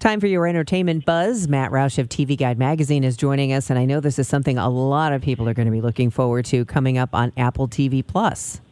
Time for your entertainment buzz. Matt Roush of TV Guide Magazine is joining us, and I know this is something a lot of people are going to be looking forward to coming up on Apple TV Plus.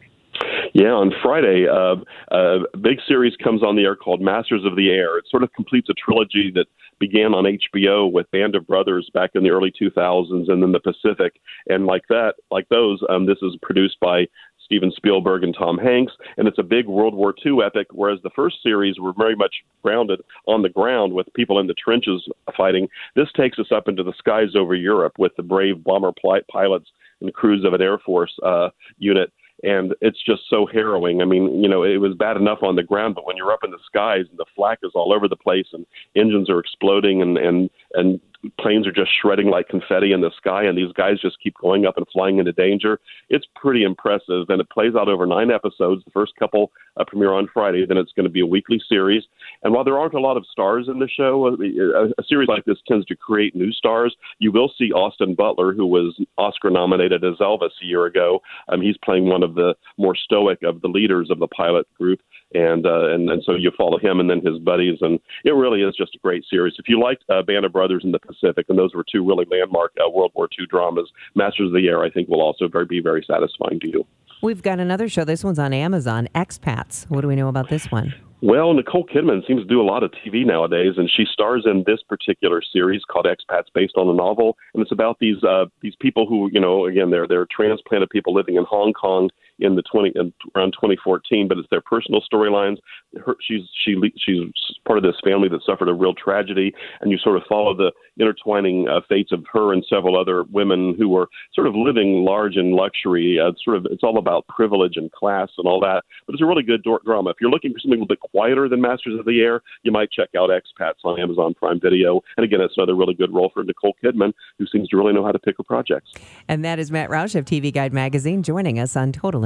Yeah, on Friday, uh, a big series comes on the air called Masters of the Air. It sort of completes a trilogy that began on HBO with Band of Brothers back in the early 2000s, and then The Pacific, and like that, like those, um, this is produced by Steven Spielberg and Tom Hanks, and it's a big World War II epic. Whereas the first series were very much grounded on the ground with people in the trenches fighting. This takes us up into the skies over Europe with the brave bomber pilots and crews of an Air Force uh, unit and it's just so harrowing. I mean, you know, it was bad enough on the ground, but when you're up in the skies and the flak is all over the place and engines are exploding and and and planes are just shredding like confetti in the sky, and these guys just keep going up and flying into danger. It's pretty impressive, and it plays out over nine episodes. The first couple uh, premiere on Friday, then it's going to be a weekly series. And while there aren't a lot of stars in the show, a, uh, a, a series like this tends to create new stars. You will see Austin Butler, who was Oscar nominated as Elvis a year ago. Um, he's playing one of the more stoic of the leaders of the pilot group and uh, and and so you follow him and then his buddies, and it really is just a great series. If you liked uh, Band of Brothers in the Pacific, and those were two really landmark uh, World War II dramas, Masters of the Air, I think, will also very, be very satisfying to you. We've got another show. This one's on Amazon. Expats. What do we know about this one? Well, Nicole Kidman seems to do a lot of TV nowadays, and she stars in this particular series called Expats, based on a novel, and it's about these uh, these people who, you know, again, they're they're transplanted people living in Hong Kong in the 20 in, around 2014, but it's their personal storylines. Her, she's she she's part of this family that suffered a real tragedy, and you sort of follow the intertwining uh, fates of her and several other women who were sort of living large in luxury. Uh, sort of it's all about privilege and class and all that, but it's a really good drama. If you're looking for something a little bit quieter than Masters of the Air, you might check out Expats on Amazon Prime Video. And again, it's another really good role for Nicole Kidman, who seems to really know how to pick her projects. And that is Matt Roush of TV Guide Magazine joining us on Total